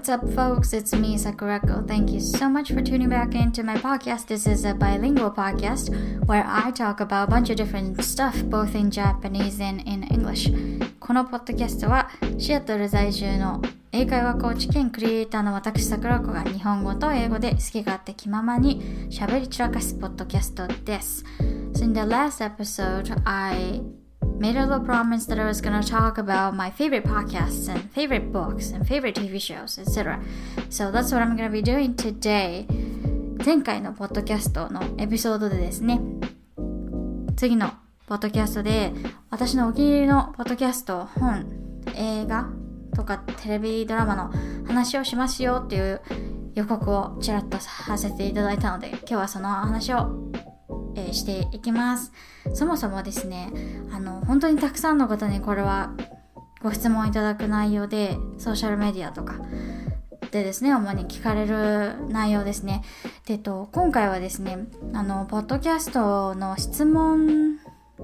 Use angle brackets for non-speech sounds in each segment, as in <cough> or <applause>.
What's up, folks? It's me, Sakurako. Thank you so much for tuning back into my podcast. This is a bilingual podcast where I talk about a bunch of different stuff, both in Japanese and in English. このポッドキャストはシアトル在住の英会話コーチ兼クリエイターの私、桜子が日本語と英語で好き勝手気ままに喋り散らかすポッドキャストです。So in the last episode, I made a little promise that I was going to talk about my favorite podcasts and favorite books and favorite TV shows, etc. So that's what I'm going to be doing today. 前回のポッドキャストのエピソードでですね、次のポッドキャストで私のお気に入りのポッドキャスト、本、映画とかテレビドラマの話をしますよっていう予告をちらっとさせていただいたので今日はその話をえー、していきます。そもそもですね、あの、本当にたくさんの方にこれはご質問いただく内容で、ソーシャルメディアとかでですね、主に聞かれる内容ですね。で、と、今回はですね、あの、ポッドキャストの質問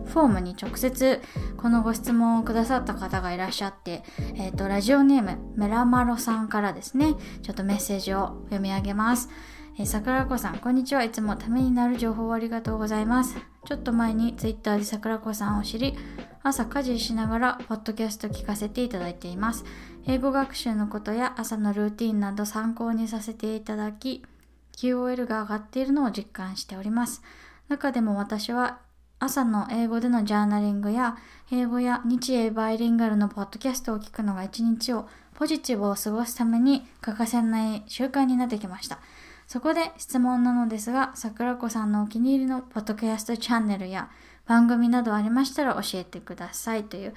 フォームに直接このご質問をくださった方がいらっしゃって、えっ、ー、と、ラジオネーム、メラマロさんからですね、ちょっとメッセージを読み上げます。え、桜子さん、こんにちは。いつもためになる情報をありがとうございます。ちょっと前に Twitter で桜子さんを知り、朝家事しながらポッドキャスト聞かせていただいています。英語学習のことや朝のルーティンなど参考にさせていただき、QOL が上がっているのを実感しております。中でも私は朝の英語でのジャーナリングや英語や日英バイリンガルのポッドキャストを聞くのが一日をポジティブを過ごすために欠かせない習慣になってきました。そこで質問なのですが、桜子さんのお気に入りのポッドキャストチャンネルや番組などありましたら教えてくださいという、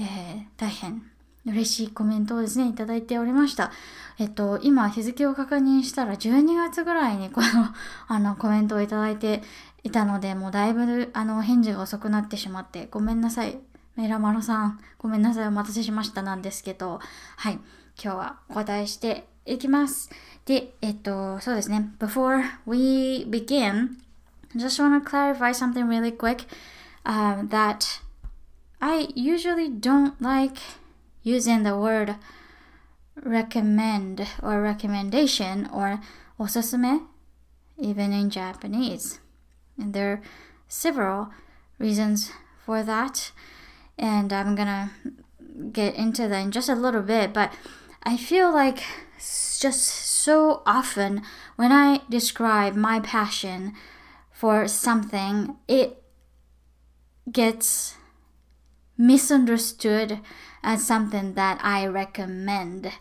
えー、大変嬉しいコメントをですね、いただいておりました。えっと、今日付を確認したら12月ぐらいにこの <laughs> あのコメントをいただいていたので、もうだいぶあの返事が遅くなってしまってごめんなさい。メラマロさん、ごめんなさい。お待たせしましたなんですけど、はい。今日はお答えしていきます。で、えっと、そうですね。Before we begin, just want to clarify something really quick、um, that I usually don't like using the word recommend or recommendation or おすすめ even in Japanese. And there are several reasons for that. And I'm gonna get into that in just a little bit, but I feel like just so often when I describe my passion for something, it gets misunderstood as something that I recommend.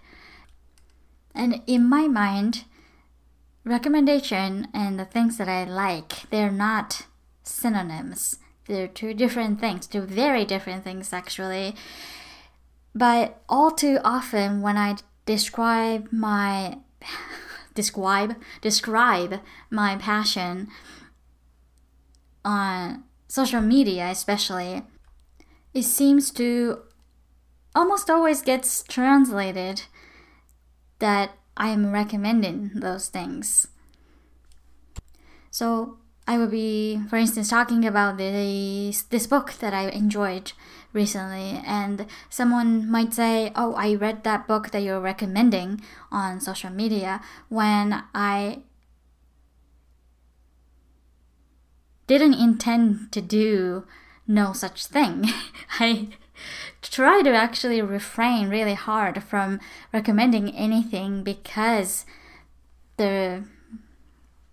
And in my mind, recommendation and the things that I like, they're not synonyms. They're two different things, two very different things actually. But all too often when I describe my describe describe my passion on social media especially it seems to almost always gets translated that I'm recommending those things. So I would be, for instance, talking about this this book that I enjoyed recently, and someone might say, "Oh, I read that book that you're recommending on social media," when I didn't intend to do no such thing. <laughs> I try to actually refrain really hard from recommending anything because the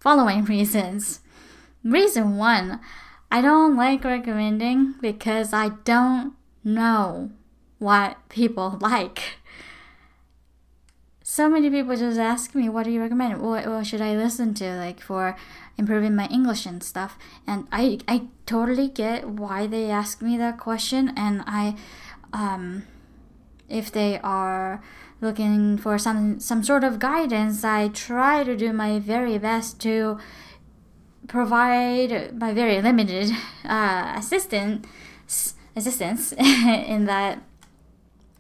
following <laughs> reasons. Reason one, I don't like recommending because I don't know what people <laughs> like. So many people just ask me, what do you recommend? What, what should I listen to, like, for improving my English and stuff? And I, I totally get why they ask me that question. And I, um, if they are looking for some, some sort of guidance, I try to do my very best to provide my very limited uh, assistance assistance <laughs> in that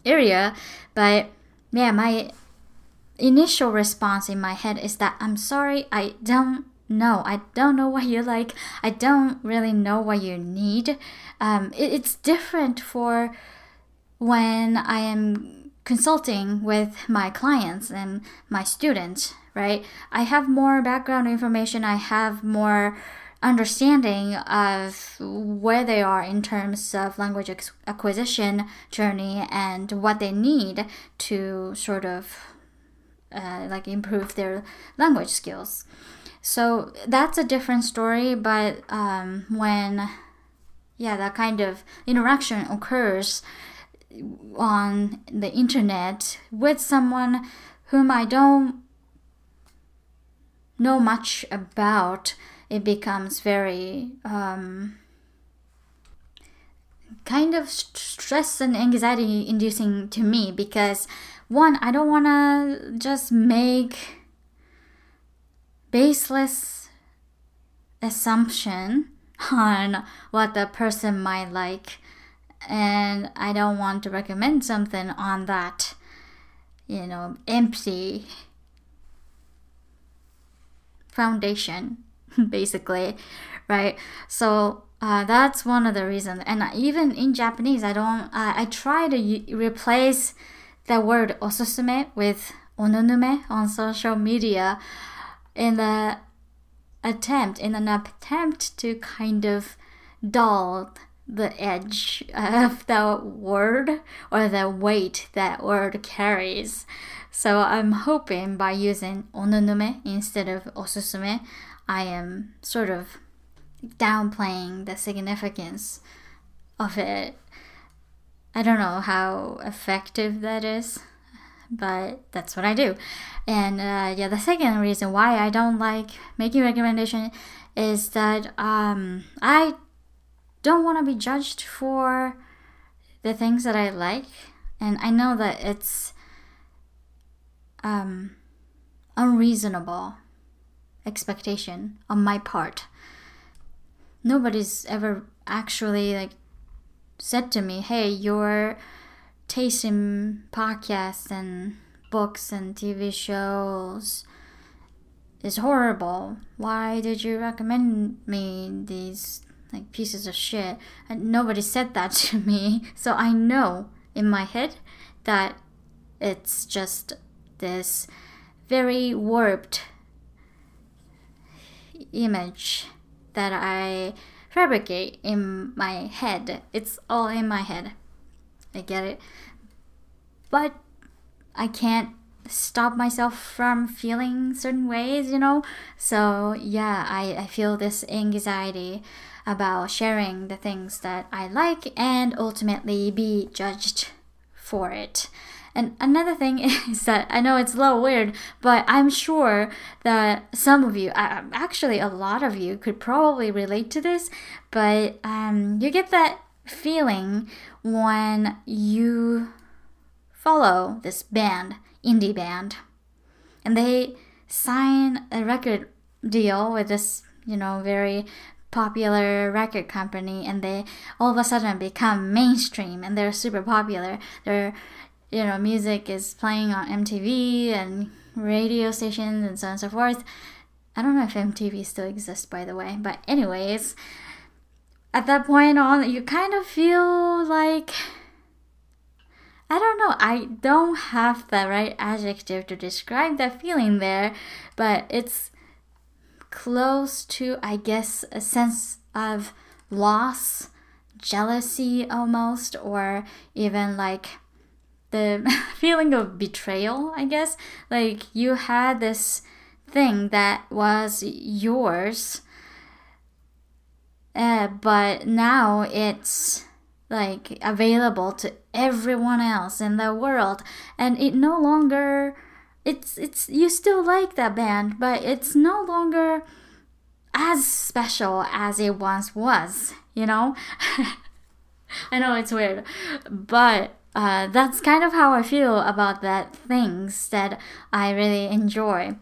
area. But yeah my initial response in my head is that i'm sorry i don't know. I don't know what you like. I don't really know what you need. Um, it, it's different for when i am consulting with my clients and my students, right? I have more background information, I have more understanding of where they are in terms of language acquisition journey and what they need to sort of uh, like improve their language skills. So that's a different story, but um, when yeah, that kind of interaction occurs on the internet with someone whom I don't know much about, it becomes very um, kind of stress and anxiety inducing to me because one, I don't want to just make baseless assumption on what the person might like and I don't want to recommend something on that you know empty foundation <laughs> basically right so uh, that's one of the reasons and even in japanese i don't i try to replace the word osusume with ononume on social media in the attempt in an attempt to kind of dull the edge <laughs> of the word or the weight that word carries. So I'm hoping by using ononume instead of osusume, I am sort of downplaying the significance of it. I don't know how effective that is but that's what I do. And uh, yeah, the second reason why I don't like making recommendation is that um, I don't want to be judged for the things that I like, and I know that it's um, unreasonable expectation on my part. Nobody's ever actually like said to me, "Hey, you're." taste in podcasts and books and TV shows is horrible. Why did you recommend me these like pieces of shit? And nobody said that <laughs> to me. So I know in my head that it's just this very warped image that I fabricate in my head. It's all in my head. I get it. But I can't stop myself from feeling certain ways, you know? So, yeah, I, I feel this anxiety about sharing the things that I like and ultimately be judged for it. And another thing <laughs> is that I know it's a little weird, but I'm sure that some of you, actually a lot of you, could probably relate to this. But um, you get that feeling when you follow this band, indie band, and they sign a record deal with this, you know, very popular record company and they all of a sudden become mainstream and they're super popular. Their you know, music is playing on MTV and radio stations and so on and so forth. I don't know if MTV still exists by the way, but anyways, at that point on, you kind of feel like I don't know, I don't have the right adjective to describe that feeling there, but it's close to, I guess, a sense of loss, jealousy almost, or even like the <laughs> feeling of betrayal, I guess. Like you had this thing that was yours uh, but now it's like available to everyone else in the world and it no longer it's it's you still like that band but it's no longer as special as it once was you know <laughs> i know it's weird but uh, that's kind of how i feel about that things that i really enjoy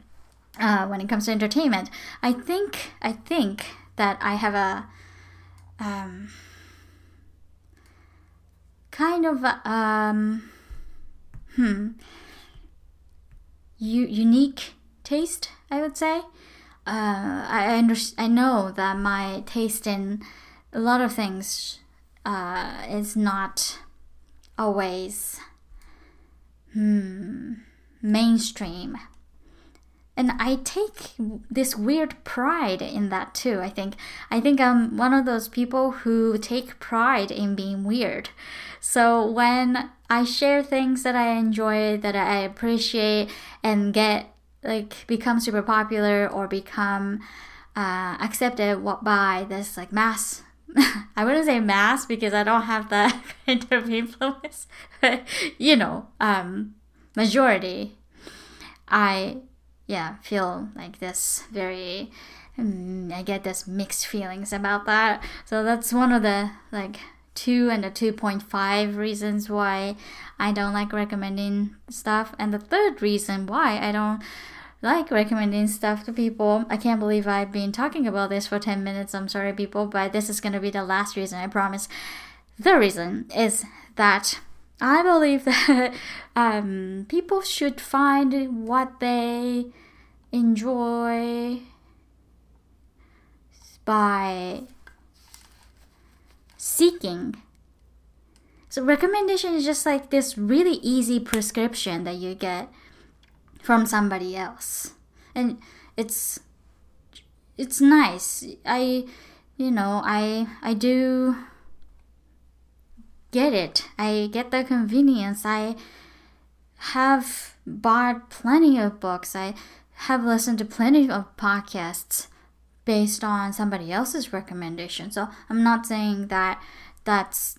uh, when it comes to entertainment i think i think that i have a um, kind of um, hmm u- unique taste, I would say. Uh, I under- I know that my taste in a lot of things uh, is not always hmm, mainstream. And I take this weird pride in that too. I think I think I'm one of those people who take pride in being weird. So when I share things that I enjoy, that I appreciate, and get like become super popular or become uh, accepted by this like mass <laughs> I wouldn't say mass because I don't have that <laughs> kind of influence, <laughs> but you know, um, majority. I yeah feel like this very. Um, I get this mixed feelings about that. So that's one of the like two and the two point five reasons why I don't like recommending stuff, and the third reason why I don't like recommending stuff to people. I can't believe I've been talking about this for 10 minutes. I'm sorry, people, but this is going to be the last reason, I promise. The reason is that I believe <laughs> that um, people should find what they enjoy by seeking. So, recommendation is just like this really easy prescription that you get from somebody else. And it's it's nice. I you know i i do get it. I get the convenience. I have bought plenty of books. I have listened to plenty of podcasts based on somebody else's recommendation. So i'm not saying that that's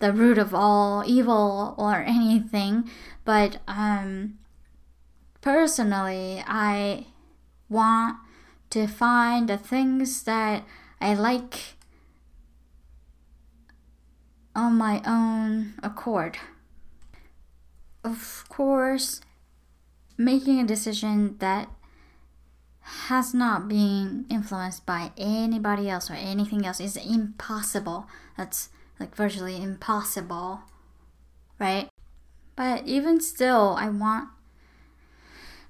the root of all evil or <laughs> anything but um Personally, I want to find the things that I like on my own accord. Of course, making a decision that has not been influenced by anybody else or anything else is impossible. That's like virtually impossible, right? But even still, I want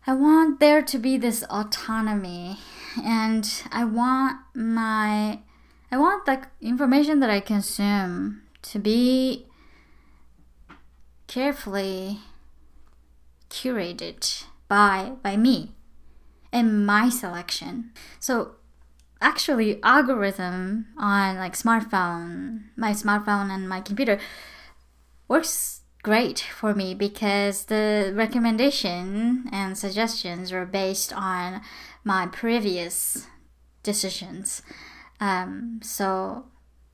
I want there to be this autonomy and I want my I want the information that I consume to be carefully curated by by me and my selection. So actually algorithm on like smartphone, my smartphone and my computer works great for me because the recommendation and suggestions were based on my previous decisions. Um, so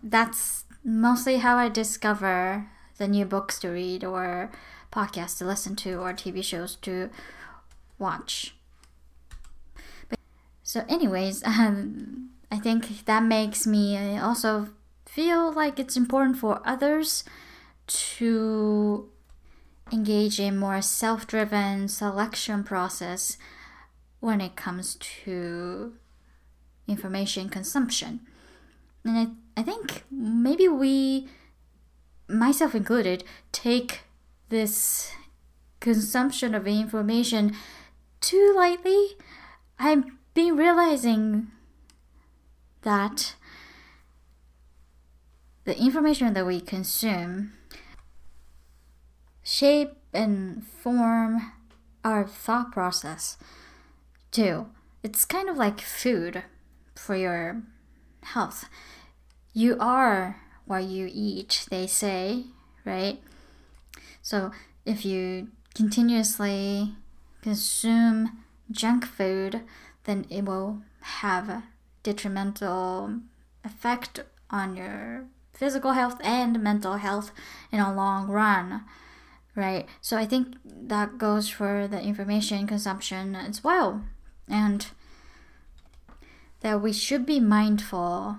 that's mostly how I discover the new books to read or podcasts to listen to or TV shows to watch. But, so, anyways, <laughs> um, I think that makes me also feel like it's important for others to engage in more self-driven selection process when it comes to information consumption. And I, I think maybe we, myself included, take this consumption of information too lightly. I've been realizing that the information that we consume shape and form our thought process too. It's kind of like food for your health. You are what you eat, they say, right? So if you continuously consume junk food, then it will have a detrimental effect on your physical health and mental health in a long run right? So I think that goes for the information consumption as well. And that we should be mindful.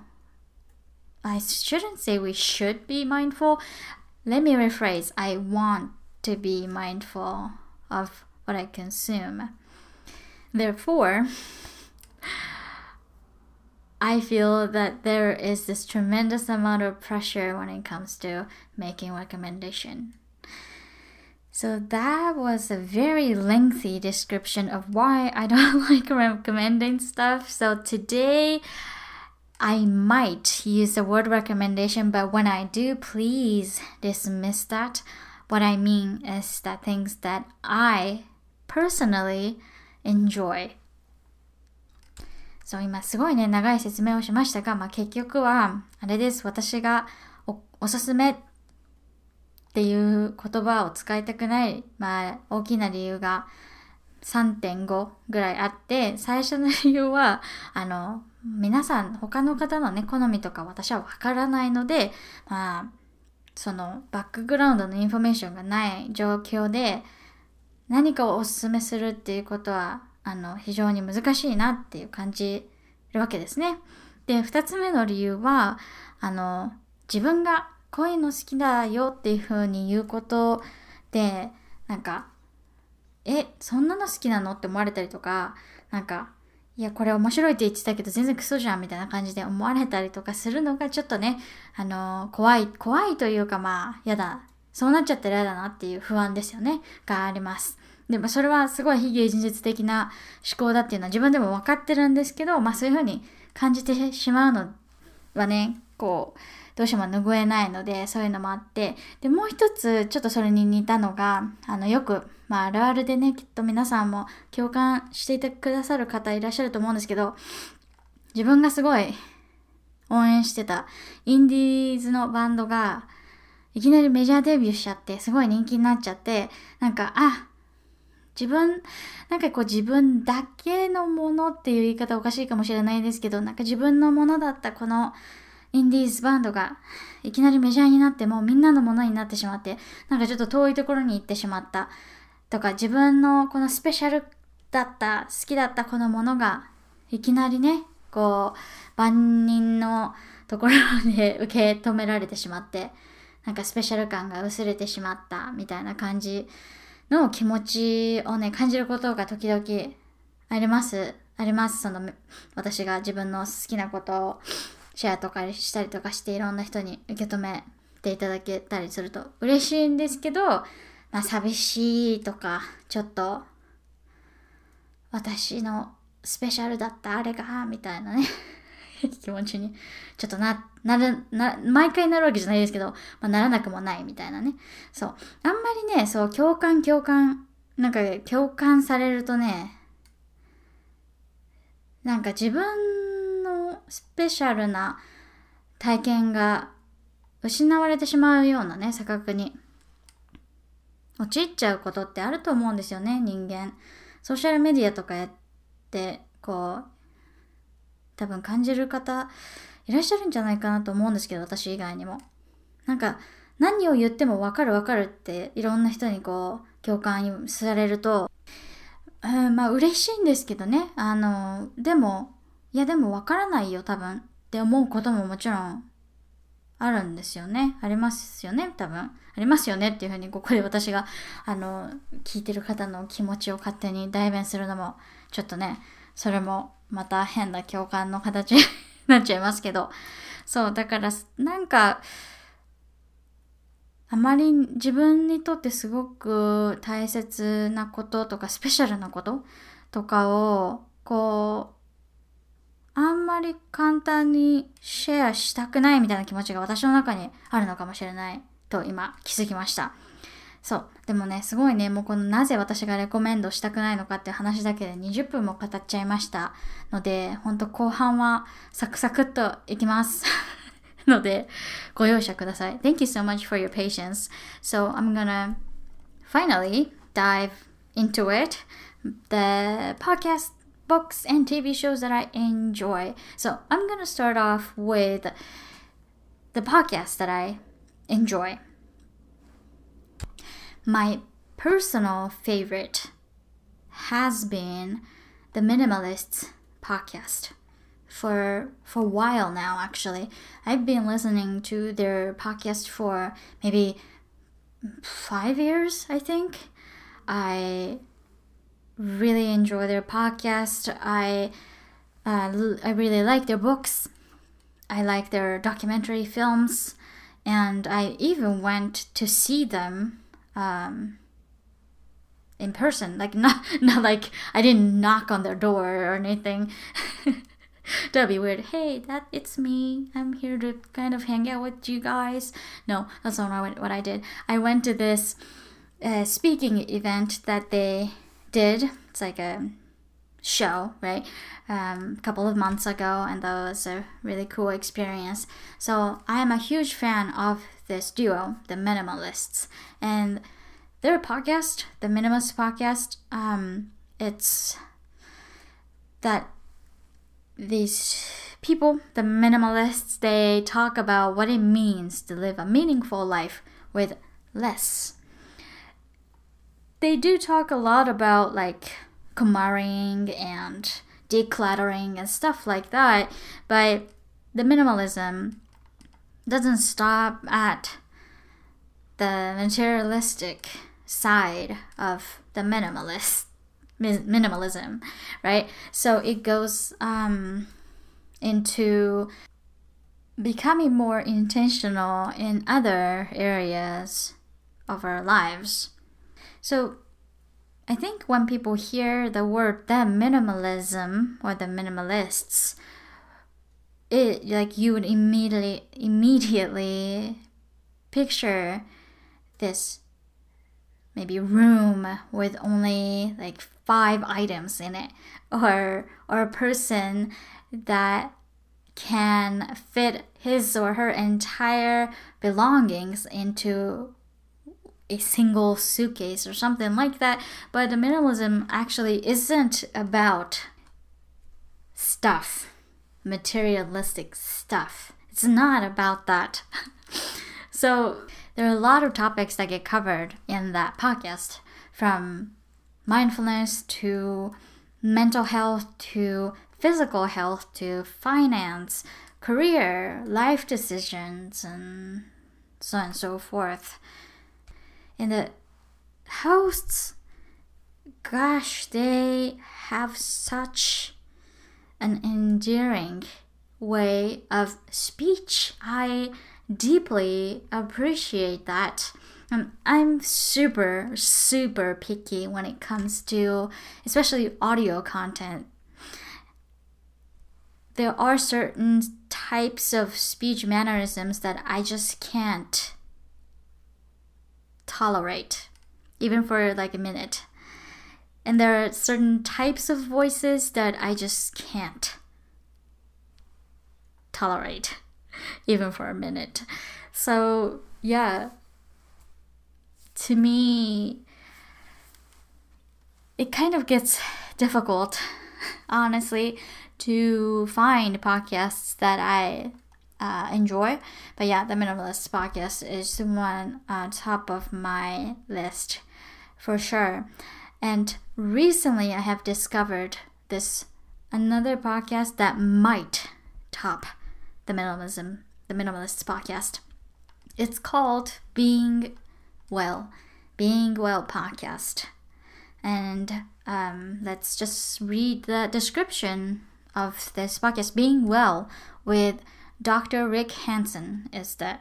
I shouldn't say we should be mindful. Let me rephrase I want to be mindful of what I consume. Therefore, I feel that there is this tremendous amount of pressure when it comes to making recommendation. So that was a very lengthy description of why I don't <laughs> like recommending stuff. So today I might use the word recommendation, but when I do, please dismiss that what I mean is that things that I personally enjoy そう今すごいね長い説明をしましたが、まあ、結局はあれです私がおおすすめ っていう言葉を使いたくない、まあ、大きな理由が3.5ぐらいあって最初の理由はあの皆さん他の方のね好みとか私はわからないのでまあそのバックグラウンドのインフォメーションがない状況で何かをおすすめするっていうことはあの非常に難しいなっていう感じるわけですね。で2つ目の理由はあの自分がこういうの好きだよっていうふうに言うことでなんかえそんなの好きなのって思われたりとかなんかいやこれ面白いって言ってたけど全然クソじゃんみたいな感じで思われたりとかするのがちょっとねあの怖い怖いというかまあやだ。そうなっちゃったら嫌だなっていう不安ですよね。があります。でもそれはすごい非現実的な思考だっていうのは自分でも分かってるんですけど、まあそういうふうに感じてしまうのはね、こう、どうしても拭えないので、そういうのもあって、で、もう一つ、ちょっとそれに似たのが、あの、よく、まあ、あるあるでね、きっと皆さんも共感していてくださる方いらっしゃると思うんですけど、自分がすごい応援してたインディーズのバンドが、いきなりメジャーデビューしちゃって、すごい人気になっちゃって、なんか、あ、自分、なんかこう自分だけのものっていう言い方おかしいかもしれないですけど、なんか自分のものだったこのインディーズバンドがいきなりメジャーになってもうみんなのものになってしまって、なんかちょっと遠いところに行ってしまったとか、自分のこのスペシャルだった、好きだったこのものがいきなりね、こう、万人のところで受け止められてしまって、なんかスペシャル感が薄れてしまったみたいな感じの気持ちをね、感じることが時々あります。あります。その、私が自分の好きなことをシェアとかしたりとかしていろんな人に受け止めていただけたりすると嬉しいんですけど、まあ寂しいとか、ちょっと私のスペシャルだったあれが、みたいなね <laughs> 気持ちにちょっとな、なる、な、毎回なるわけじゃないですけど、まあ、ならなくもないみたいなね。そう。あんまりね、そう、共感、共感、なんか共感されるとね、なんか自分スペシャルな体験が失われてしまうようなね、錯覚に陥っちゃうことってあると思うんですよね、人間。ソーシャルメディアとかやって、こう、多分感じる方いらっしゃるんじゃないかなと思うんですけど、私以外にも。なんか、何を言ってもわかるわかるっていろんな人にこう共感されると、うん、まあ嬉しいんですけどね。あの、でも、いやでもわからないよ多分って思うことももちろんあるんですよね。ありますよね多分。ありますよねっていうふうにここで <laughs> 私があの聞いてる方の気持ちを勝手に代弁するのもちょっとねそれもまた変な共感の形 <laughs> になっちゃいますけど。そう、だから、なんか、あまり自分にとってすごく大切なこととか、スペシャルなこととかを、こう、あんまり簡単にシェアしたくないみたいな気持ちが私の中にあるのかもしれないと今気づきました。そう。でもね、すごいね、もうこのなぜ私がレコメンドしたくないのかって話だけで20分も語っちゃいましたので、ほんと後半はサクサクっといきます。ので、ご容赦ください。Thank you so much for your patience. So I'm gonna finally dive into it. The podcast books and TV shows that I enjoy. So I'm gonna start off with the podcast that I enjoy. My personal favorite has been the Minimalists podcast for for a while now actually. I've been listening to their podcast for maybe 5 years, I think. I really enjoy their podcast. I uh, I really like their books. I like their documentary films and I even went to see them um, in person. Like <laughs> not not like I didn't knock on their door or anything. <laughs> That'd be weird. Hey, that it's me. I'm here to kind of hang out with you guys. No, that's not what I did. I went to this uh, speaking event that they did. It's like a show, right? Um, a couple of months ago, and that was a really cool experience. So I am a huge fan of this duo, the Minimalists, and their podcast, the Minimalist Podcast. Um, it's that these people, the minimalists, they talk about what it means to live a meaningful life with less. They do talk a lot about like kumaring and decluttering and stuff like that, but the minimalism doesn't stop at the materialistic side of the minimalist minimalism, right? So it goes um, into becoming more intentional in other areas of our lives. So I think when people hear the word the minimalism or the minimalists, it like you would immediately immediately picture this maybe room with only like five items in it or or a person that can fit his or her entire belongings into a single suitcase or something like that but minimalism actually isn't about stuff materialistic stuff it's not about that <laughs> so there are a lot of topics that get covered in that podcast from mindfulness to mental health to physical health to finance, career, life decisions, and so on and so forth. And the hosts, gosh, they have such an endearing way of speech. I deeply appreciate that. Um, I'm super, super picky when it comes to especially audio content. There are certain types of speech mannerisms that I just can't tolerate, even for like a minute. And there are certain types of voices that I just can't tolerate <laughs> even for a minute. So, yeah, to me, it kind of gets difficult, <laughs> honestly, to find podcasts that I uh, enjoy. But yeah, the Minimalist podcast is one on top of my list for sure. And recently, I have discovered this another podcast that might top the minimalism, the minimalists podcast. It's called Being Well, Being Well podcast, and um, let's just read the description of this podcast. Being Well with Dr. Rick Hanson is the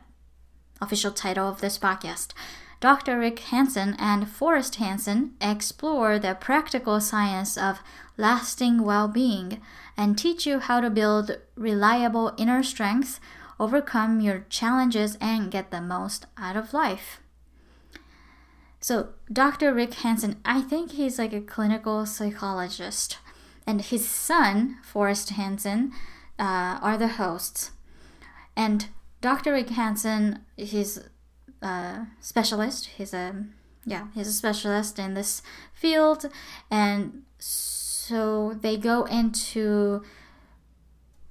official title of this podcast. Dr. Rick Hanson and Forrest Hanson explore the practical science of lasting well being and teach you how to build reliable inner strength, overcome your challenges, and get the most out of life. So, Dr. Rick Hanson, I think he's like a clinical psychologist, and his son, Forrest Hanson, uh, are the hosts. And Dr. Rick Hanson, he's a specialist. He's a yeah, he's a specialist in this field, and so they go into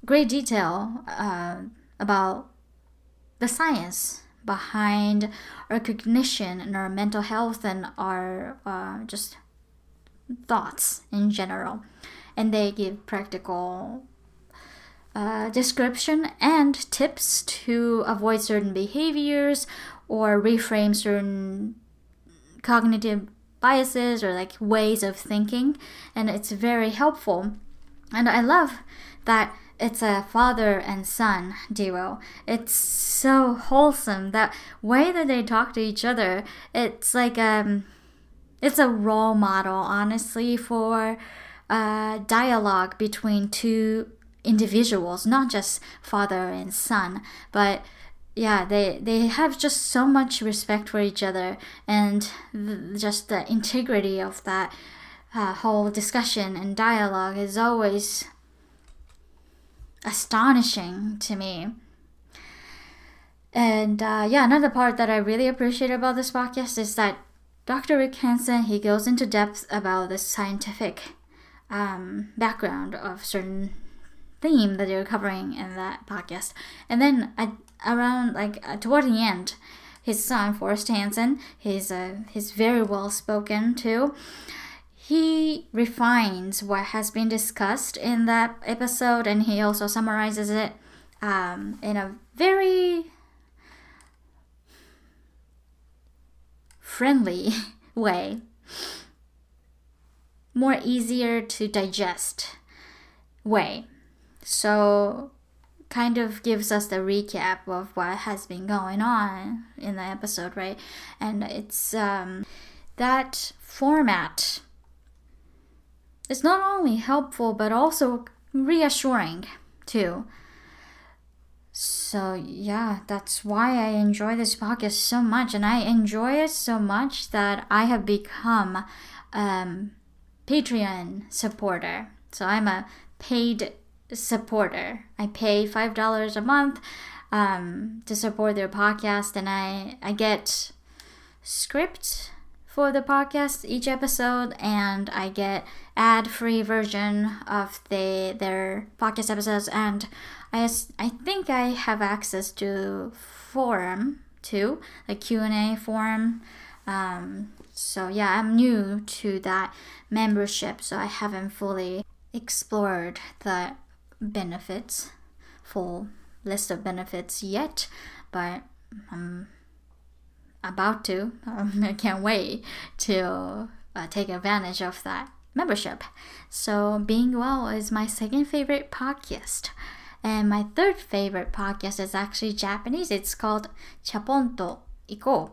great detail uh, about the science behind our cognition and our mental health and our uh, just thoughts in general. And they give practical uh, description and tips to avoid certain behaviors or reframe certain cognitive biases or like ways of thinking, and it's very helpful. And I love that it's a father and son duo. It's so wholesome that way that they talk to each other. It's like um, it's a role model, honestly, for uh, dialogue between two individuals, not just father and son, but yeah, they they have just so much respect for each other and th- just the integrity of that uh, whole discussion and dialogue is always astonishing to me. And uh, yeah, another part that I really appreciate about this podcast is that Dr. Rick Hanson he goes into depth about the scientific um, background of certain theme that they're covering in that podcast. And then around like uh, toward the end, his son Forrest Hanson, he's uh, he's very well spoken too. He refines what has been discussed in that episode, and he also summarizes it um, in a very friendly <laughs> way, more easier to digest way. So, kind of gives us the recap of what has been going on in the episode, right? And it's um, that format is not only helpful but also reassuring too. So, yeah, that's why I enjoy this podcast so much. And I enjoy it so much that I have become um, Patreon supporter. So, I'm a paid supporter. I pay $5 a month um, to support their podcast, and I, I get script for the podcast each episode and I get ad free version of the their podcast episodes and I, I think I have access to forum too, the Q&A forum. Um, so yeah, I'm new to that membership, so I haven't fully explored the benefits, full list of benefits yet, but I'm about to. Um, <laughs> I can't wait to uh, take advantage of that membership. So, Being Well is my second favorite podcast. And my third favorite podcast is actually Japanese. It's called Chaponto Iko.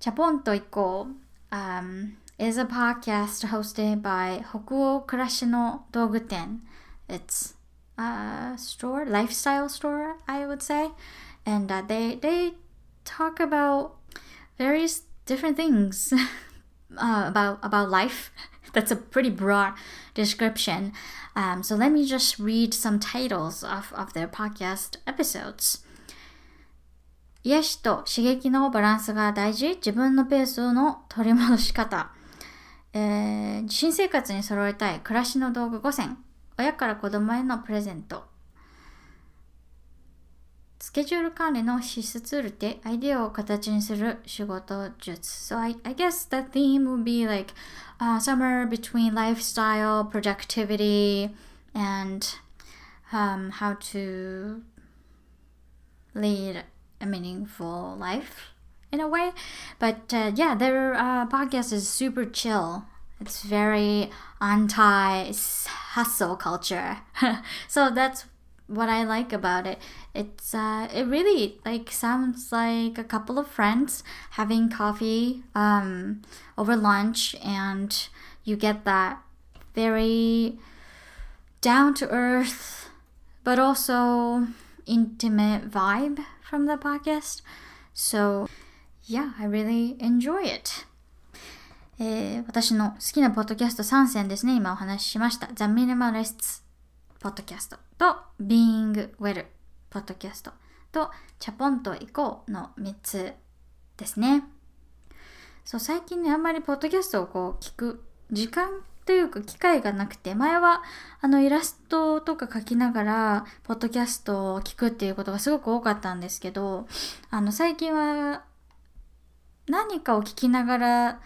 Chaponto Iko um, is a podcast hosted by Hokuo Kurashino Doguten. It's a store, lifestyle store, I would say. And uh, they, they talk about various different things <laughs> uh, about, about life. <laughs> That's a pretty broad description. Um, so let me just read some titles of, of their podcast episodes. 癒しと刺激のバランスが大事自分のペースの取り戻し方、えー、新生活に揃えたい暮らしの道具5選 親から子供へのプレゼントスケジュール管理の資質ツールでアイデアを形にする仕事術 So I, I guess the theme would be like uh, somewhere between lifestyle, productivity, and um, how to lead a meaningful life in a way. But uh, yeah, their uh, podcast is super chill. It's very anti hustle culture. <laughs> so that's what I like about it. It's uh, it really like sounds like a couple of friends having coffee um, over lunch, and you get that very down to earth, but also intimate vibe from the podcast. So yeah, I really enjoy it. えー、私の好きなポッドキャスト3選ですね、今お話ししました。The Minimalists ポッドキャストと Being Well ポッドキャストとチャポンと行こうの3つですね。そう最近ねあんまりポッドキャストをこう聞く時間というか機会がなくて前はあのイラストとか描きながらポッドキャストを聞くっていうことがすごく多かったんですけどあの最近は何かを聞きながら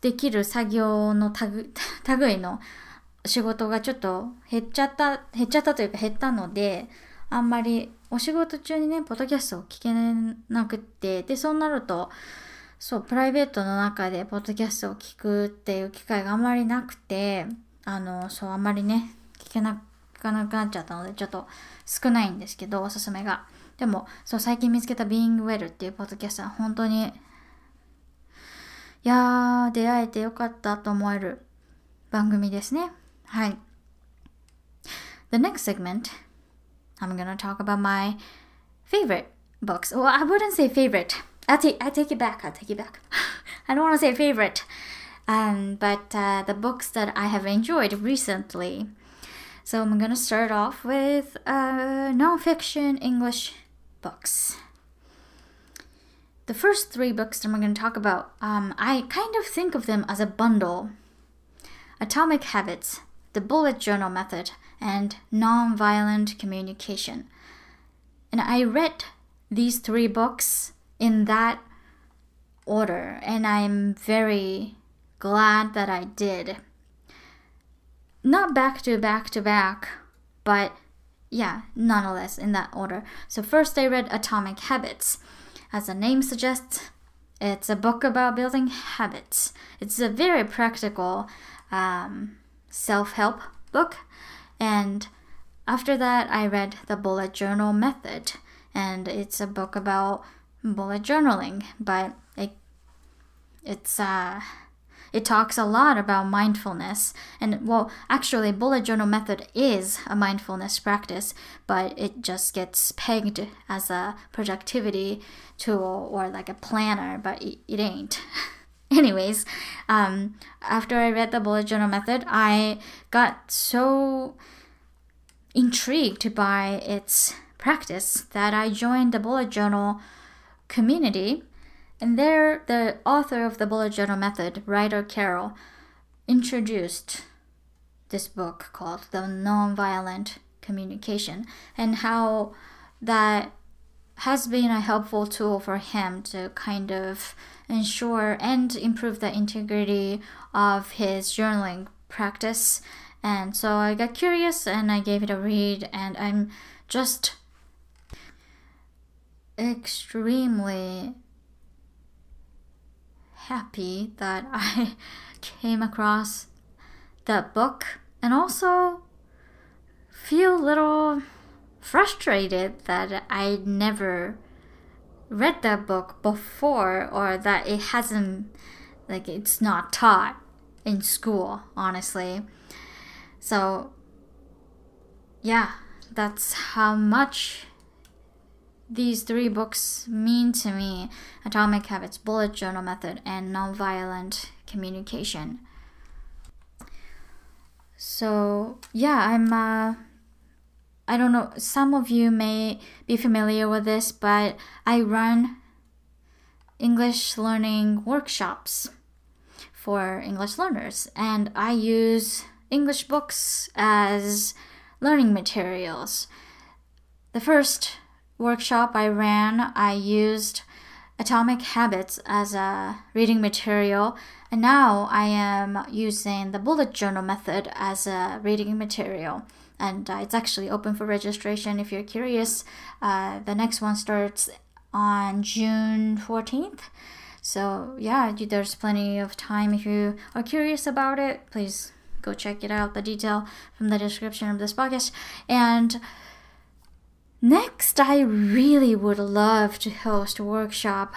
できる作業の <laughs> 類の仕事がちょっと減っちゃった、減っちゃったというか減ったので、あんまりお仕事中にね、ポッドキャストを聞けなくって、で、そうなると、そう、プライベートの中でポッドキャストを聞くっていう機会があんまりなくて、あの、そう、あんまりね、聞けなくなくなっちゃったので、ちょっと少ないんですけど、おすすめが。でも、そう、最近見つけた Being Well っていうポッドキャストは本当に、いやー、出会えてよかったと思える番組ですね。はい。The the next segment, I'm gonna talk about my favorite books. Well, I wouldn't say favorite. I take I take it back. I take it back. <laughs> I don't want to say favorite, um, but uh, the books that I have enjoyed recently. So I'm gonna start off with uh, nonfiction English books. The first three books that I'm going to talk about, um, I kind of think of them as a bundle Atomic Habits, The Bullet Journal Method, and Nonviolent Communication. And I read these three books in that order, and I'm very glad that I did. Not back to back to back, but yeah, nonetheless in that order. So, first I read Atomic Habits. As the name suggests, it's a book about building habits. It's a very practical um, self help book. And after that, I read The Bullet Journal Method. And it's a book about bullet journaling, but it, it's uh, it talks a lot about mindfulness. And well, actually, bullet journal method is a mindfulness practice, but it just gets pegged as a productivity tool or like a planner, but it, it ain't. <laughs> Anyways, um, after I read the bullet journal method, I got so intrigued by its practice that I joined the bullet journal community and there, the author of the bullet journal method, Ryder Carroll, introduced this book called The Nonviolent Communication and how that has been a helpful tool for him to kind of ensure and improve the integrity of his journaling practice. And so I got curious and I gave it a read, and I'm just extremely happy that <laughs> I came across that book and also feel a little frustrated that I never read that book before or that it hasn't like it's not taught in school honestly. So yeah that's how much these three books mean to me Atomic Habits, Bullet Journal Method, and Nonviolent Communication. So, yeah, I'm, uh, I don't know, some of you may be familiar with this, but I run English learning workshops for English learners, and I use English books as learning materials. The first workshop I ran, I used Atomic Habits as a reading material, and now I am using the bullet journal method as a reading material. And uh, it's actually open for registration if you're curious. Uh, the next one starts on June 14th. So, yeah, there's plenty of time if you are curious about it. Please go check it out, the detail from the description of this podcast. And Next, I really would love to host a workshop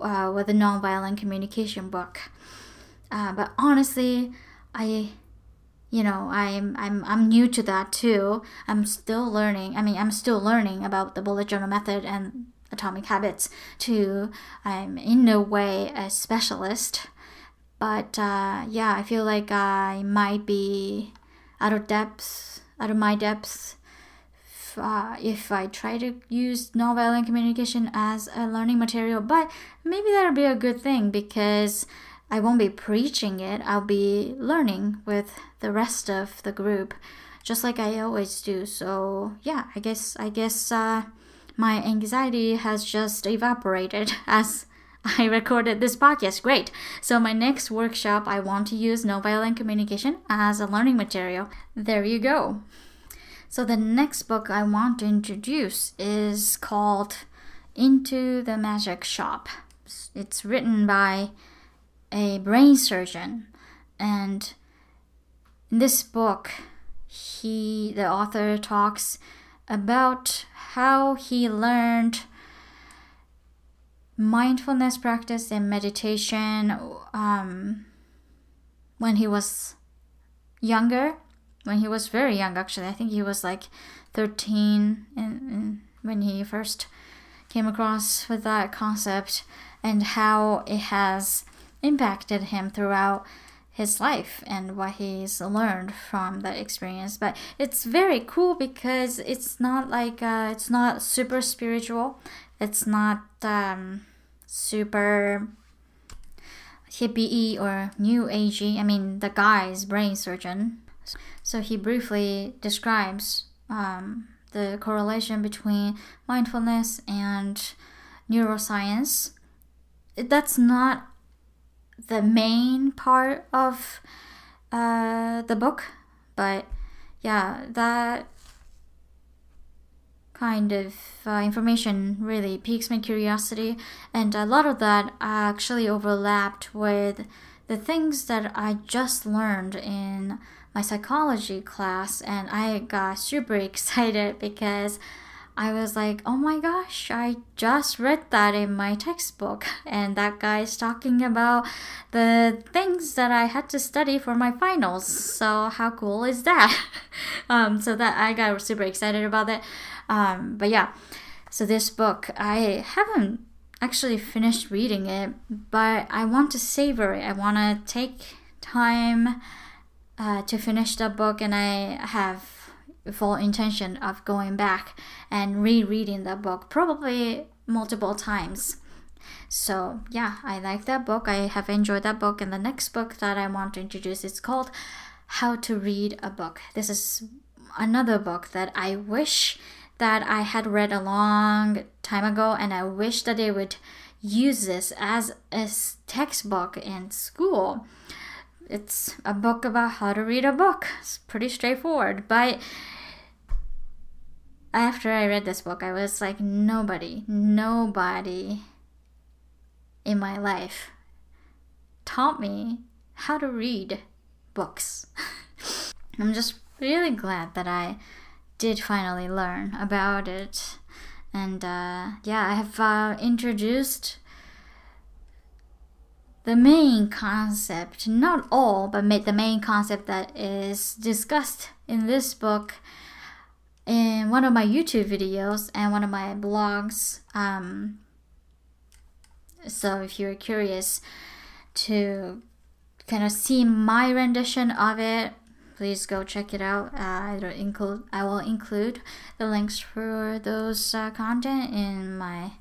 uh, with a nonviolent communication book. Uh, but honestly, I, you know, I'm I'm I'm new to that too. I'm still learning. I mean, I'm still learning about the bullet journal method and atomic habits too. I'm in no way a specialist, but uh, yeah, I feel like I might be out of depth, out of my depth uh, if I try to use nonviolent communication as a learning material, but maybe that'll be a good thing because I won't be preaching it. I'll be learning with the rest of the group, just like I always do. So yeah, I guess I guess uh, my anxiety has just evaporated <laughs> as I recorded this podcast. Great. So, my next workshop, I want to use nonviolent communication as a learning material. There you go. So, the next book I want to introduce is called Into the Magic Shop. It's written by a brain surgeon, and in this book, he the author talks about how he learned mindfulness practice and meditation um, when he was younger when he was very young. Actually, I think he was like 13 in, in, when he first came across with that concept, and how it has impacted him throughout his life and what he's learned from that experience. But it's very cool because it's not like uh, it's not super spiritual. It's not um, super hippie or new agey. I mean the guy is brain surgeon so he briefly describes um, the correlation between mindfulness and neuroscience. That's not the main part of uh, the book, but yeah, that kind of uh, information really piques my curiosity, and a lot of that actually overlapped with the things that I just learned in my psychology class, and I got super <laughs> excited because I was like, oh my gosh, I just read that in my textbook. <laughs> And that guy's talking about the things that I had to study for my finals. So, how cool is that? <laughs> um, so, that I got super excited about it. Um, but yeah, so this book, I haven't actually finished reading it, but I want to savor it. I want to take time uh, to finish the book, and I have full intention of going back and rereading the book, probably multiple times. So, yeah, I like that book. I have enjoyed that book. And the next book that I want to introduce is called How to Read a Book. This is another book that I wish that I had read a long time ago, and I wish that they would use this as a textbook in school. It's a book about how to read a book. It's pretty straightforward, but after I read this book, I was like, nobody, nobody in my life taught me how to read books. <laughs> I'm just really glad that I did finally learn about it. And uh, yeah, I have uh, introduced the main concept, not all, but the main concept that is discussed in this book in one of my YouTube videos and one of my blogs. Um, so if you're curious to kind of see my rendition of it, please go check it out. Uh, include I will include the links for those uh, content in my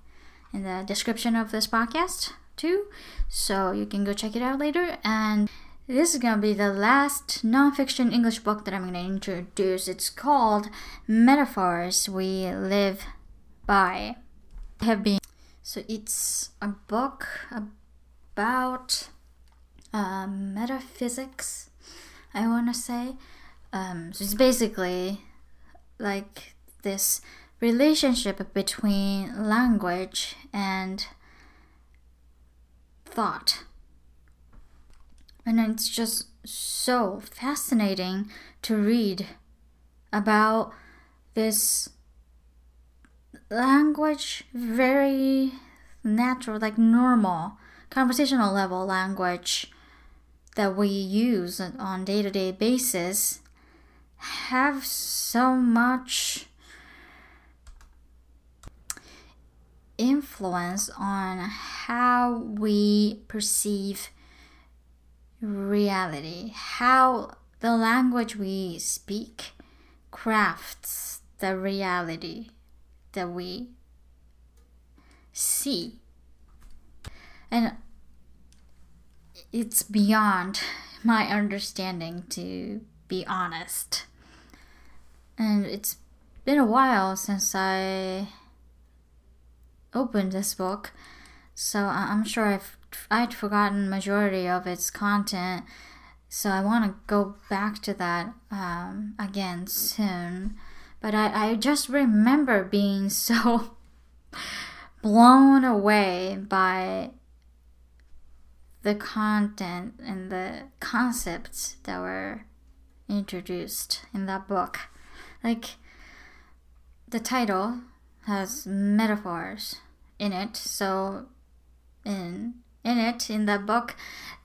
in the description of this podcast too, so you can go check it out later and. This is going to be the last nonfiction English book that I'm going to introduce. It's called Metaphors We Live By. Have been so it's a book about uh, metaphysics. I want to say. Um, so it's basically like this relationship between language and thought. And it's just so fascinating to read about this language, very natural, like normal, conversational level language that we use on day to day basis have so much influence on how we perceive reality, how the language we speak crafts the reality that we see. And it's beyond my understanding, to be honest. And it's been a while since I opened this book, so I'm sure I've I'd forgotten majority of its content, so I want to go back to that um, again soon. But I, I just remember being <laughs> so blown away by the content and the concepts that were introduced in that book. Like, the title has metaphors in it, so in in it in the book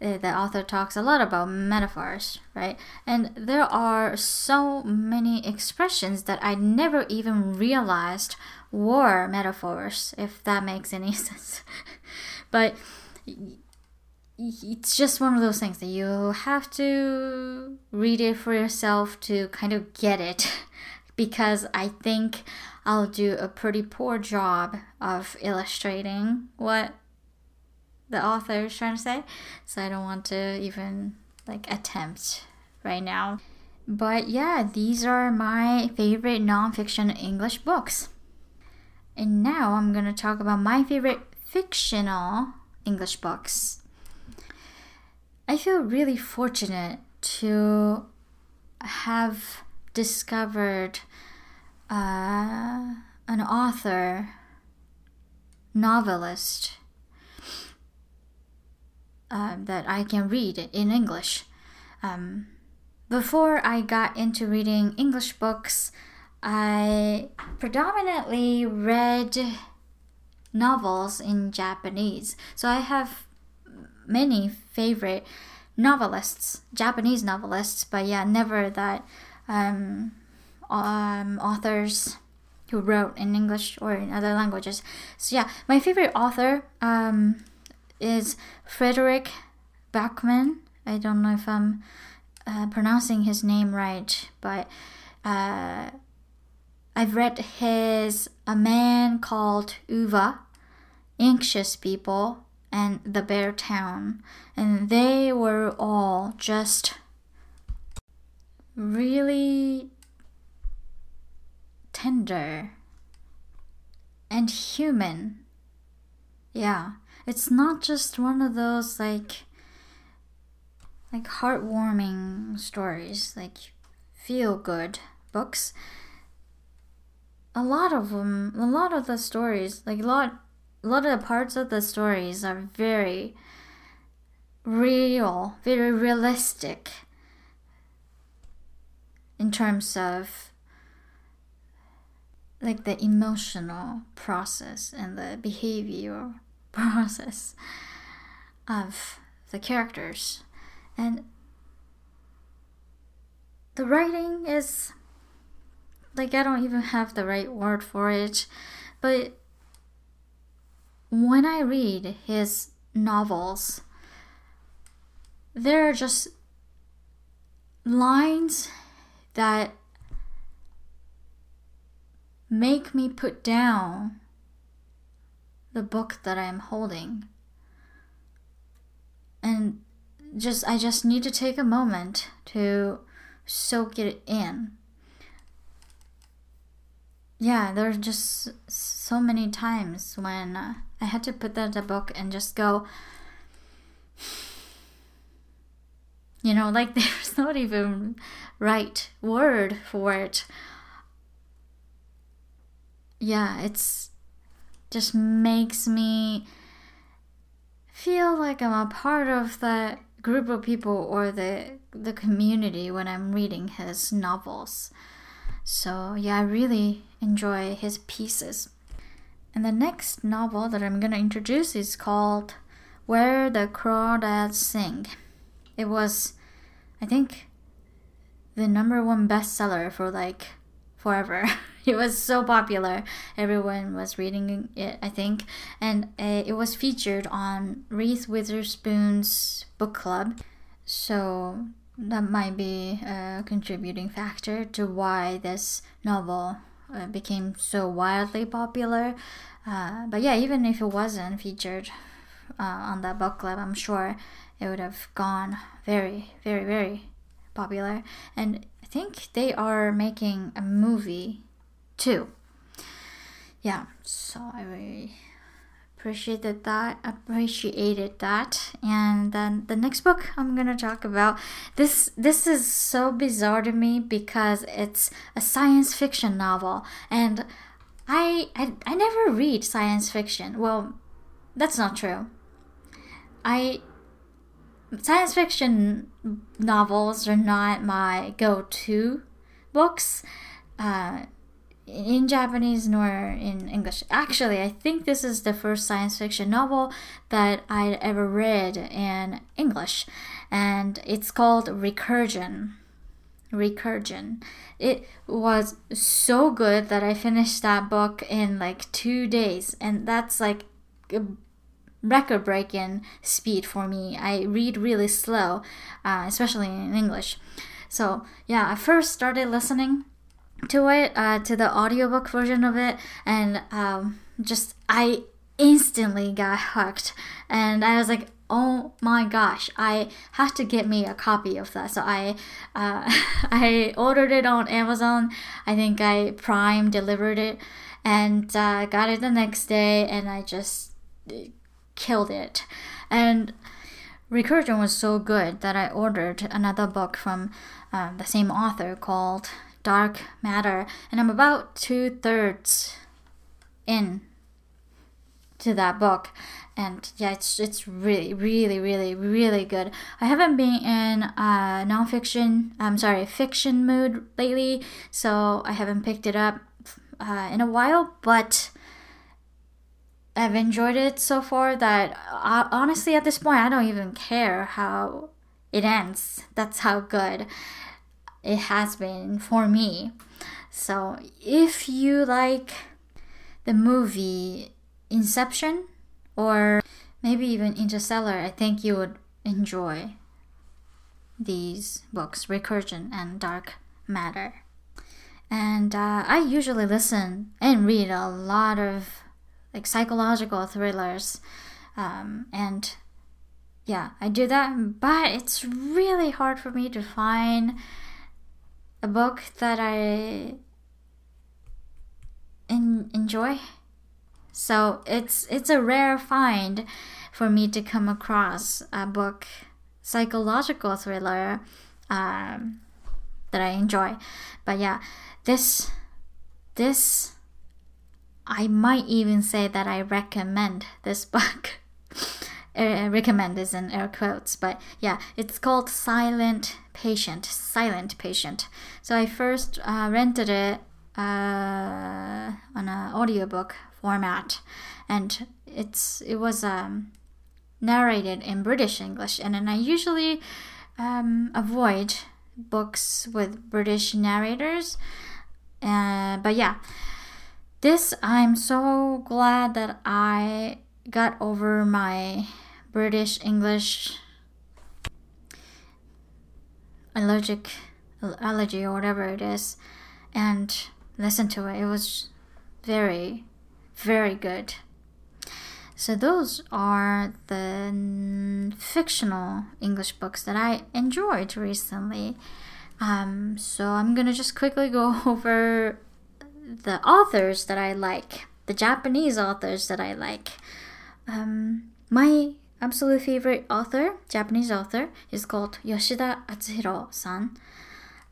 uh, the author talks a lot about metaphors right? And there are so many expressions that i never even realized were metaphors if that makes any <laughs> sense. But it's just one of those things that you have to read it for yourself to kind of get it. <laughs> Because i think i'll do a pretty poor job of illustrating what the author is trying to say. So I don't want to even like attempt right now. But yeah, these are my favorite nonfiction English books. And now I'm gonna talk about my favorite fictional English books. I feel really fortunate to have discovered uh, an author, novelist, um, that I can read in English. Um, before I got into reading English books, I predominantly read novels in Japanese. So I have many favorite novelists, Japanese novelists, but yeah, never that um, um, authors who wrote in English or in other languages. So yeah, my favorite author um, is Frederick Backman. I don't know if I'm uh, pronouncing his name right, but uh, I've read his A Man Called Ove, Anxious People, and The Beartown, and they were all just really tender and human. Yeah, it's not just one of those like like heartwarming stories, like feel good books. A lot of them, a lot of the stories, like a lot, a lot of the parts of the stories are very real, very realistic in terms of like the emotional process and the behavior process of the characters. And the writing is like I don't even have the right word for it, but when I read his novels, there are just lines that make me put down the book that I'm holding. And just I just need to take a moment to soak it in. Yeah, there's just so many times when uh, I had to put that the book and just go you know, like <laughs> there's not even right word for it. Yeah, it's just makes me feel like I'm a part of the group of people or the the community when I'm reading his novels. So yeah, I really enjoy his pieces. And the next novel that I'm gonna introduce is called Where the Crawdads Sing. It was, I think, the number one bestseller for like forever. <laughs> it was so popular. Everyone was reading it, I think, and uh, it was featured on Reese Witherspoon's book club. So that might be a contributing factor to why this novel uh, became so wildly popular. Uh, but yeah, even if it wasn't featured uh, on that book club, I'm sure it would have gone very, very, very popular. And I think they are making a movie too. Yeah, so I really appreciated that appreciated that. And then the next book i'm gonna talk about this this is so bizarre to me because it's a science fiction novel. And i i, I never read science fiction. Well that's not true. I science fiction novels are not my go-to books. Uh, in Japanese nor in English. Actually, I think this is the first science fiction novel that I ever read in English, and it's called Recursion. Recursion. It was so good that I finished that book in like two days, and that's like record breaking speed for me. I read really slow, uh, especially in English. So, yeah, I first started listening to it, uh, to the audiobook version of it, and um, just I instantly got hooked. And I was like, oh my gosh i have to get me a copy of that. So i uh, <laughs> i ordered it on amazon. I think i prime delivered it and uh, got it the next day and i just killed it. And recursion was so good that i ordered another book from uh, the same author called dark matter and i'm about two-thirds in to that book and yeah, it's it's really, really, really, really good. I haven't been in uh, nonfiction, I'm sorry, fiction mood lately, so I haven't picked it up uh, in a while, but I've enjoyed it so far that uh, honestly, at this point, I don't even care how it ends. That's how good it has been for me. So if you like the movie Inception, or maybe even Interstellar, I think you would enjoy these books, Recursion and Dark Matter. And uh, I usually listen and read a lot of like psychological thrillers, um, and yeah, I do that. But it's really hard for me to find a book that I in- enjoy so it's it's a rare find for me to come across a book, psychological thriller, um, that I enjoy. But yeah, this this I might even say that I recommend this <laughs> book. Uh, recommend is in air quotes, but yeah, it's called Silent Patient. Silent Patient. So I first uh, rented it uh, on an audiobook format, and it's it was um, narrated in British English, and then I usually um, avoid books with British narrators. Uh, but yeah, this I'm so glad that I got over my British English allergic allergy or whatever it is and listen to it. It was very very good. So, those are the fictional English books that I enjoyed recently. Um, so, I'm gonna just quickly go <laughs> over the authors that I like, the Japanese authors that I like. Um, my absolute favorite author, Japanese author, is called Yoshida Atsuhiro san.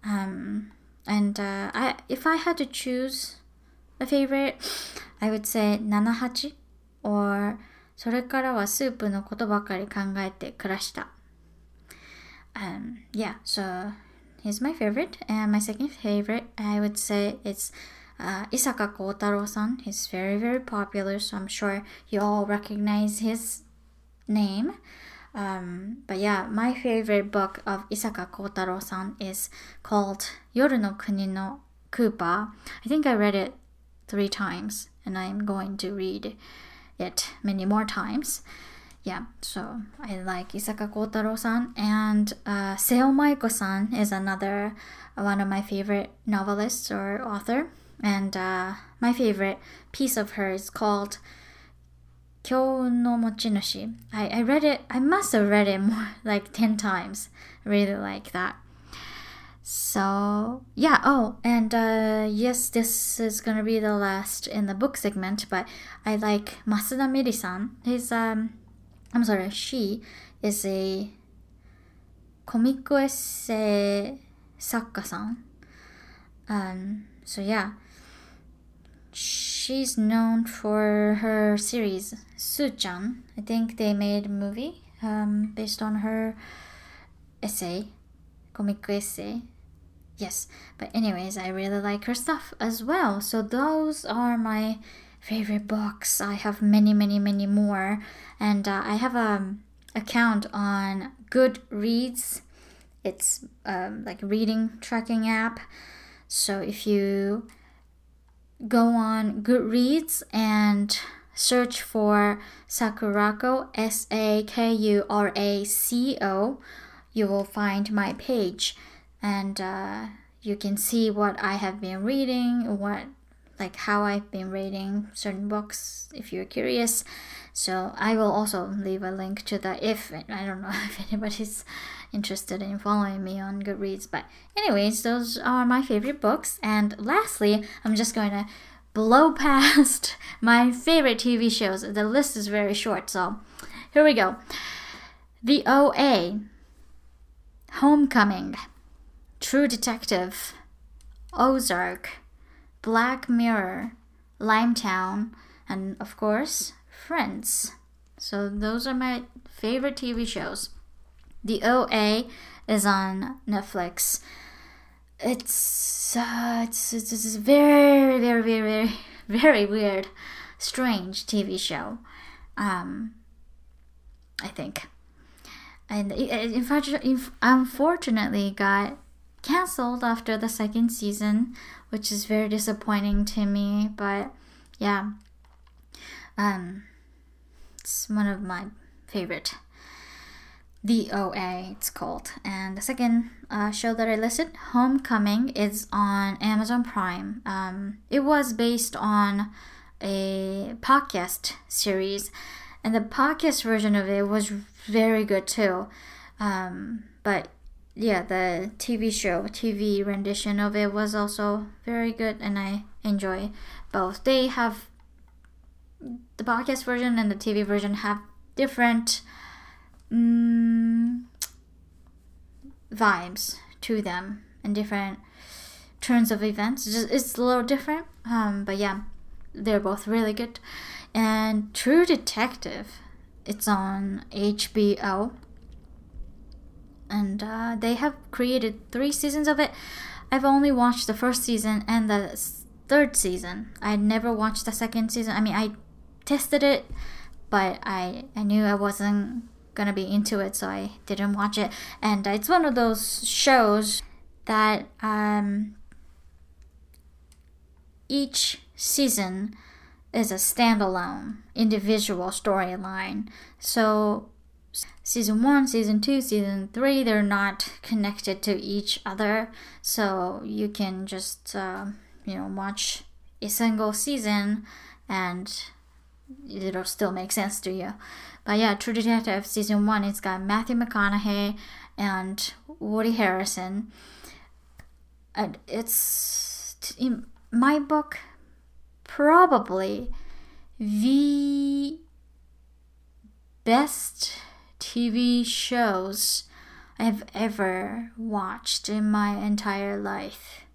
Um, and uh, I, if I had to choose a favorite, I would say 78 or それからはスープのことばかり考えて暮らした。Um, yeah, so he's my favorite. And my second favorite, I would say it's uh, Isaka Kotaro-san. He's very, very popular, so I'm sure you all recognize his name. Um, but yeah, my favorite book of Isaka Kotaro-san is called Yoru no Kuni no Kupa. I think I read it three times and I'm going to read it many more times. Yeah, so I like Isaka Kotaro-san and uh, Seo Maiko-san is another one of my favorite novelists or author. And uh, my favorite piece of her is called Kyou no Mochinushi. I, I read it, I must have read it more <laughs> like 10 times. Really like that. So, yeah, oh, and uh, yes, this is gonna be the last in the book segment, but I like Masuda Miri-san. He's, um, I'm sorry, she is a comic essay sakka-san. Um, so yeah, she's known for her series Su-chan. I think they made a movie um, based on her essay, comic essay yes, but anyways, I really like her stuff as well. So those are my favorite books. I have many, many, many more, and uh, I have a account on Goodreads. It's um, like reading tracking app. So if you go on Goodreads and search for Sakurako, S A K U R A C O, you will find my page and uh, you can see what I have been reading, what like how I've been reading certain books if you're curious. So I will also leave a link to that if I don't know <laughs> if anybody's interested in following me on Goodreads. But anyways, those are my favorite books. And lastly, I'm just going to blow <laughs> past my favorite TV shows. The list is very short, so here we go. The OA, Homecoming, True Detective, Ozark, Black Mirror, Limetown, and of course, Friends. So those are my favorite TV shows. The OA is on Netflix. It's uh, it's it's, it's very very very very <laughs> very weird, strange TV show. Um, I think, and it, it, unfortunately, got canceled after the second season, which is very disappointing to me. But yeah, um, it's one of my favorite. The OA, it's called. And the second uh, show that I listed, Homecoming, is on Amazon Prime. Um, it was based on a podcast series, and the podcast version of it was very good too. Um, but yeah, the TV show, TV rendition of it was also very good, and I enjoy both. They have the podcast version and the TV version have different um, vibes to them and different turns of events. It's, just, it's a little different, um, but yeah, they're both really good. And True Detective, it's on HBO and uh, they have created three seasons of it. I've only watched the first season and the third season. I never watched the second season. I mean, I tested it, but I I knew I wasn't gonna be into it, so I didn't watch it. And it's one of those shows that um, each season is a standalone individual storyline. So season one, season two, season three, they're not connected to each other. So you can just, uh, you know, watch a single season and it'll still make sense to you. But yeah, True Detective season one, it's got Matthew McConaughey and Woody Harrelson. And it's, in my book, probably the best TV shows I've ever watched in my entire life.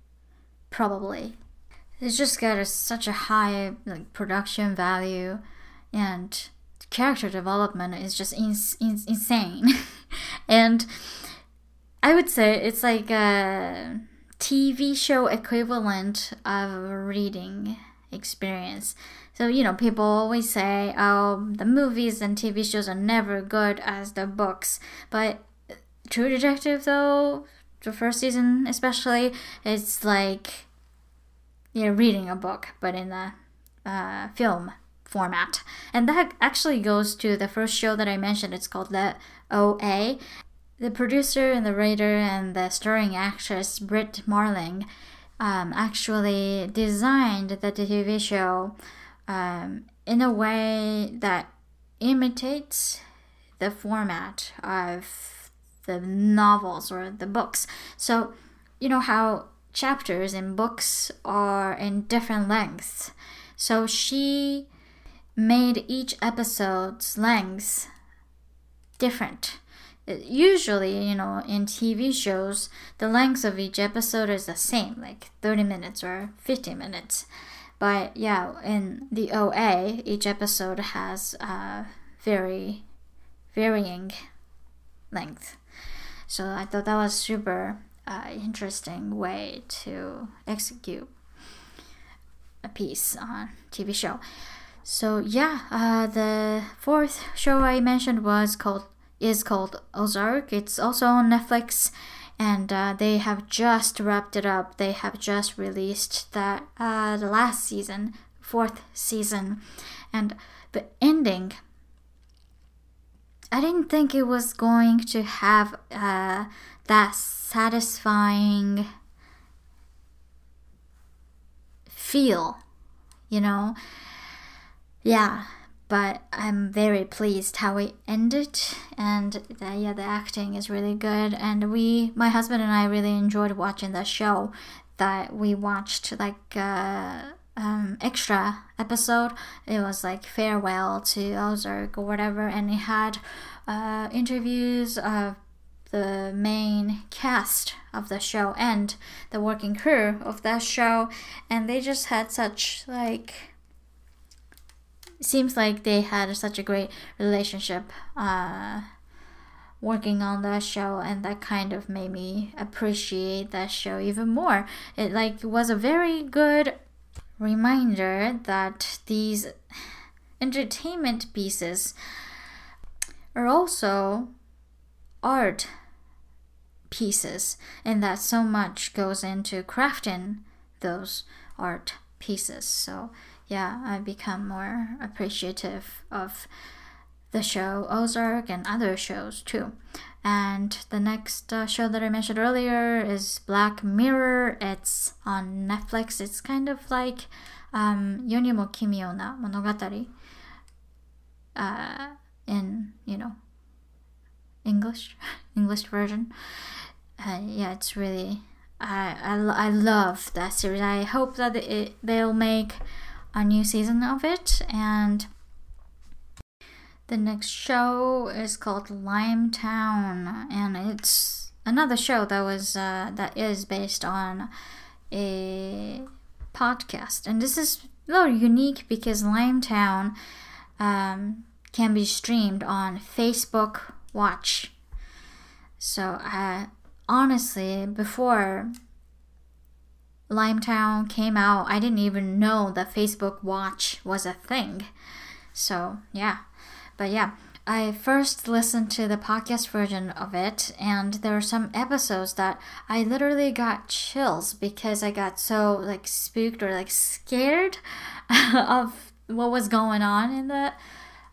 Probably. It's just got a, such a high like production value and character development is just in, in, insane. <laughs> and I would say it's like a TV show equivalent of reading experience. So, you know, people always say, oh, the movies and TV shows are never good as the books. But True Detective, though, the first season especially, it's like you're reading a book, but in a uh, film format. And that actually goes to the first show that I mentioned. It's called The OA. The producer and the writer and the starring actress, Brit Marling, um, actually designed the TV show um, in a way that imitates the format of the novels or the books. So, you know how chapters in books are in different lengths. So she made each episode's length different. Usually, you know, in TV shows, the length of each episode is the same, like 30 minutes or 50 minutes. But yeah, in the OA, each episode has a very varying length. So I thought that was super uh, interesting way to execute a piece on TV show. So yeah, uh, the fourth show I mentioned was called is called Ozark. It's also on Netflix, and uh, they have just wrapped it up. They have just released that uh, the last season, fourth season, and the ending. I didn't think it was going to have uh, that satisfying feel, you know. Yeah, but I'm very pleased how it ended, and the, yeah, the acting is really good. And we, my husband and I, really enjoyed watching the show. That we watched like uh, um, extra episode. It was like farewell to Ozark or whatever, and it had uh, interviews of the main cast of the show and the working crew of that show, and they just had such like seems like they had such a great relationship uh, working on that show and that kind of made me appreciate that show even more. It like was a very good reminder that these entertainment pieces are also art pieces and that so much goes into crafting those art pieces. So yeah, I become more appreciative of the show Ozark and other shows too. And the next uh, show that I mentioned earlier is Black Mirror. It's on Netflix. It's kind of like um, Yonimo Kimyo na Monogatari uh, in, you know, English, <laughs> English version. Uh, yeah, it's really, I, I, I love that series. I hope that it, they'll make a new season of it and the next show is called Limetown, and it's another show that was uh, that is based on a podcast. And this is a little unique because Limetown um, can be streamed on Facebook Watch. So uh, honestly before Limetown came out, I didn't even know that Facebook Watch was a thing. So, yeah. But yeah, I first listened to the podcast version of it, and there were some episodes that I literally got chills because I got so like spooked or like scared <laughs> of what was going on in the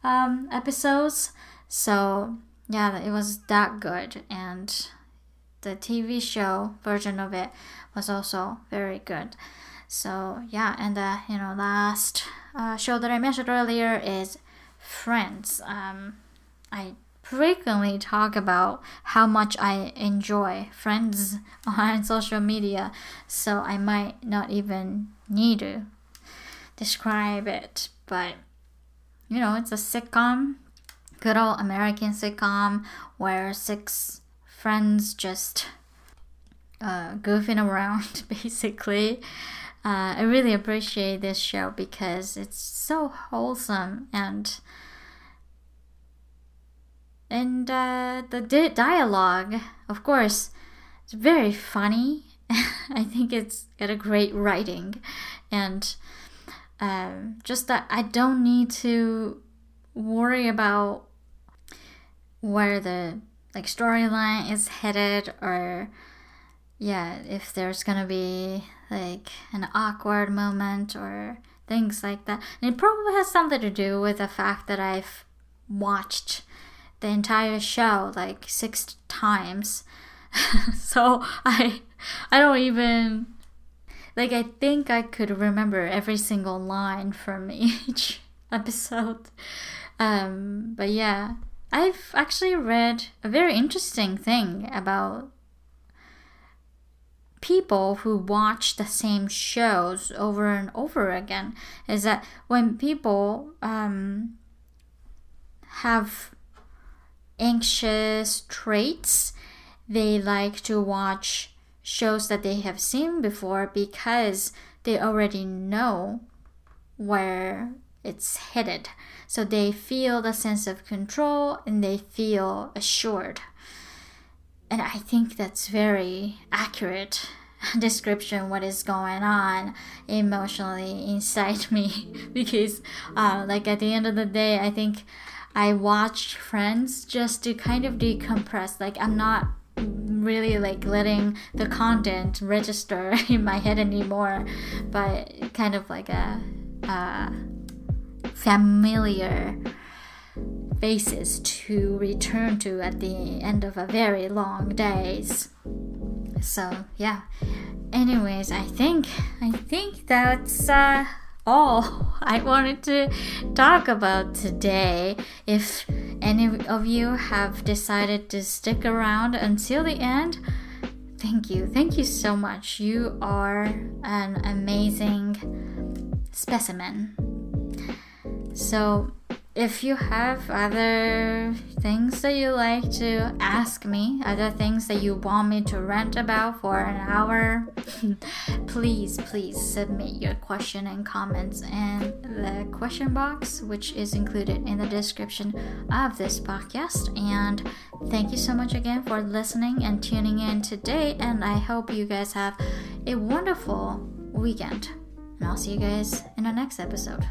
um, episodes. So, yeah, it was that good, and the TV show version of it was also very good. So yeah, and the you know last uh, show that I mentioned earlier is Friends. Um, I frequently talk about how much I enjoy Friends <laughs> on social media, so I might not even need to describe it, but you know, it's a sitcom, good old American sitcom where six friends just uh, goofing around <laughs> basically. Uh, I really appreciate this show because it's so wholesome and and uh, the di- dialogue, of course, it's very funny. <laughs> I think it's got a great writing, and um, just that I don't need to worry about where the like storyline is headed or yeah, if there's gonna be like an awkward moment or things like that. And it probably has something to do with the fact that I've watched the entire show like six times. <laughs> so I I don't even like I think I could remember every single line from <laughs> each episode. Um but yeah, I've actually read a very interesting thing about people who watch the same shows over and over again is that when people um, have anxious traits, they like to watch shows that they have seen before because they already know where it's headed. So they feel the sense of control and they feel assured. and I think that's very accurate <laughs> description what is going on emotionally inside me <laughs> because uh, like at the end of the day i think i watched friends just to kind of decompress like i'm not really like letting the content register <laughs> in my head anymore but kind of like a, a familiar faces to return to at the end of a very long days. So yeah. Anyways, I think I think that's uh, all <laughs> I wanted to talk about today. If any of you have decided to stick around until the end, thank you. Thank you so much. You are an amazing specimen. So if you have other things that you like to ask me, other things that you want me to rant about for an hour, <laughs> please, please submit your question and comments in the question box, which is included in the description of this podcast. And thank you so much again for listening and tuning in today. And I hope you guys have a wonderful weekend. And I'll see you guys in the next episode.